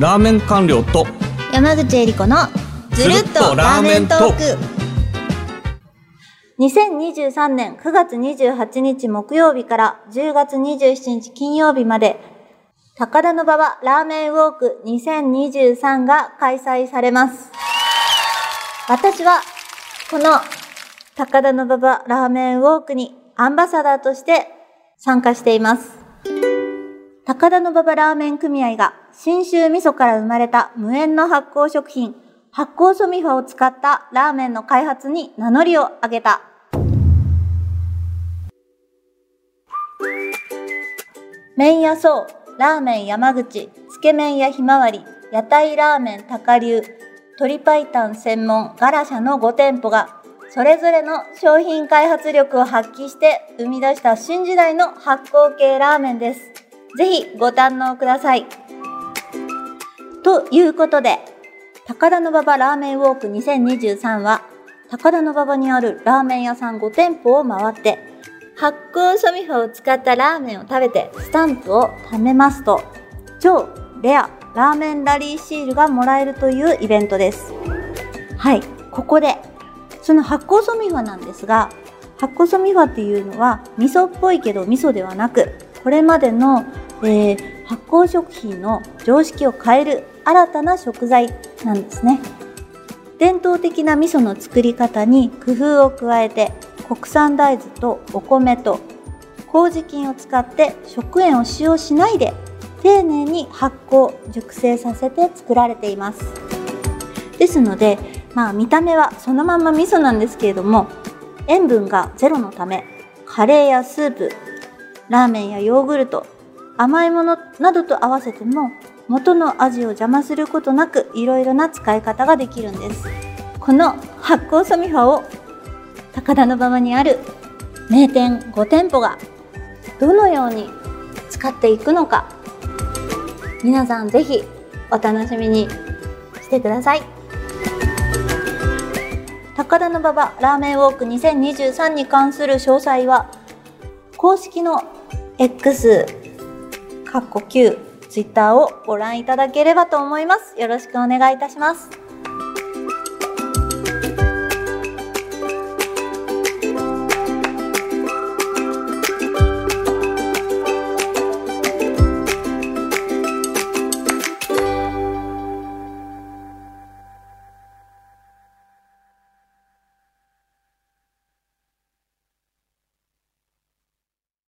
ラーメン官僚と山口恵理子のずるっとラーメントーク。2023年9月28日木曜日から10月27日金曜日まで高田馬場ラーメンウォーク2023が開催されます。私はこの高田馬場ラーメンウォークにアンバサダーとして参加しています高田馬場ラーメン組合が新州味噌から生まれた無塩の発酵食品発酵ソミファを使ったラーメンの開発に名乗りを上げた麺屋荘ラーメン山口つけ麺屋ひまわり屋台ラーメン高流鶏白湯専門ガラシャの5店舗がそれぞれの商品開発力を発揮して生み出した新時代の発酵系ラーメンです。ぜひご堪能ください。ということで、高田馬場ラーメンウォーク2023は、高田馬場にあるラーメン屋さん5店舗を回って、発酵ソミファを使ったラーメンを食べてスタンプを貯めますと、超レアラーメンラリーシールがもらえるというイベントです。はい、ここで、その発酵ソミファなんですが、発酵ソミファっていうのは味噌っぽいけど味噌ではなく、これまでの、えー、発酵食品の常識を変える新たな食材なんですね。伝統的な味噌の作り方に工夫を加えて国産大豆とお米と麹菌を使って食塩を使用しないで丁寧に発酵熟成させて作られていますですのでまあ見た目はそのまま味噌なんですけれども塩分がゼロのためカレーやスープラーメンやヨーグルト甘いものなどと合わせても元の味を邪魔することなくいろいろな使い方ができるんです。この発酵ソミファを高田馬場にある名店5店舗がどのように使っていくのか皆さんぜひお楽しみにしてください。高田馬場ラーメンウォーク2023に関する詳細は公式の X かっこ Q ツイッターをご覧いただければと思います。よろしくお願いいたします。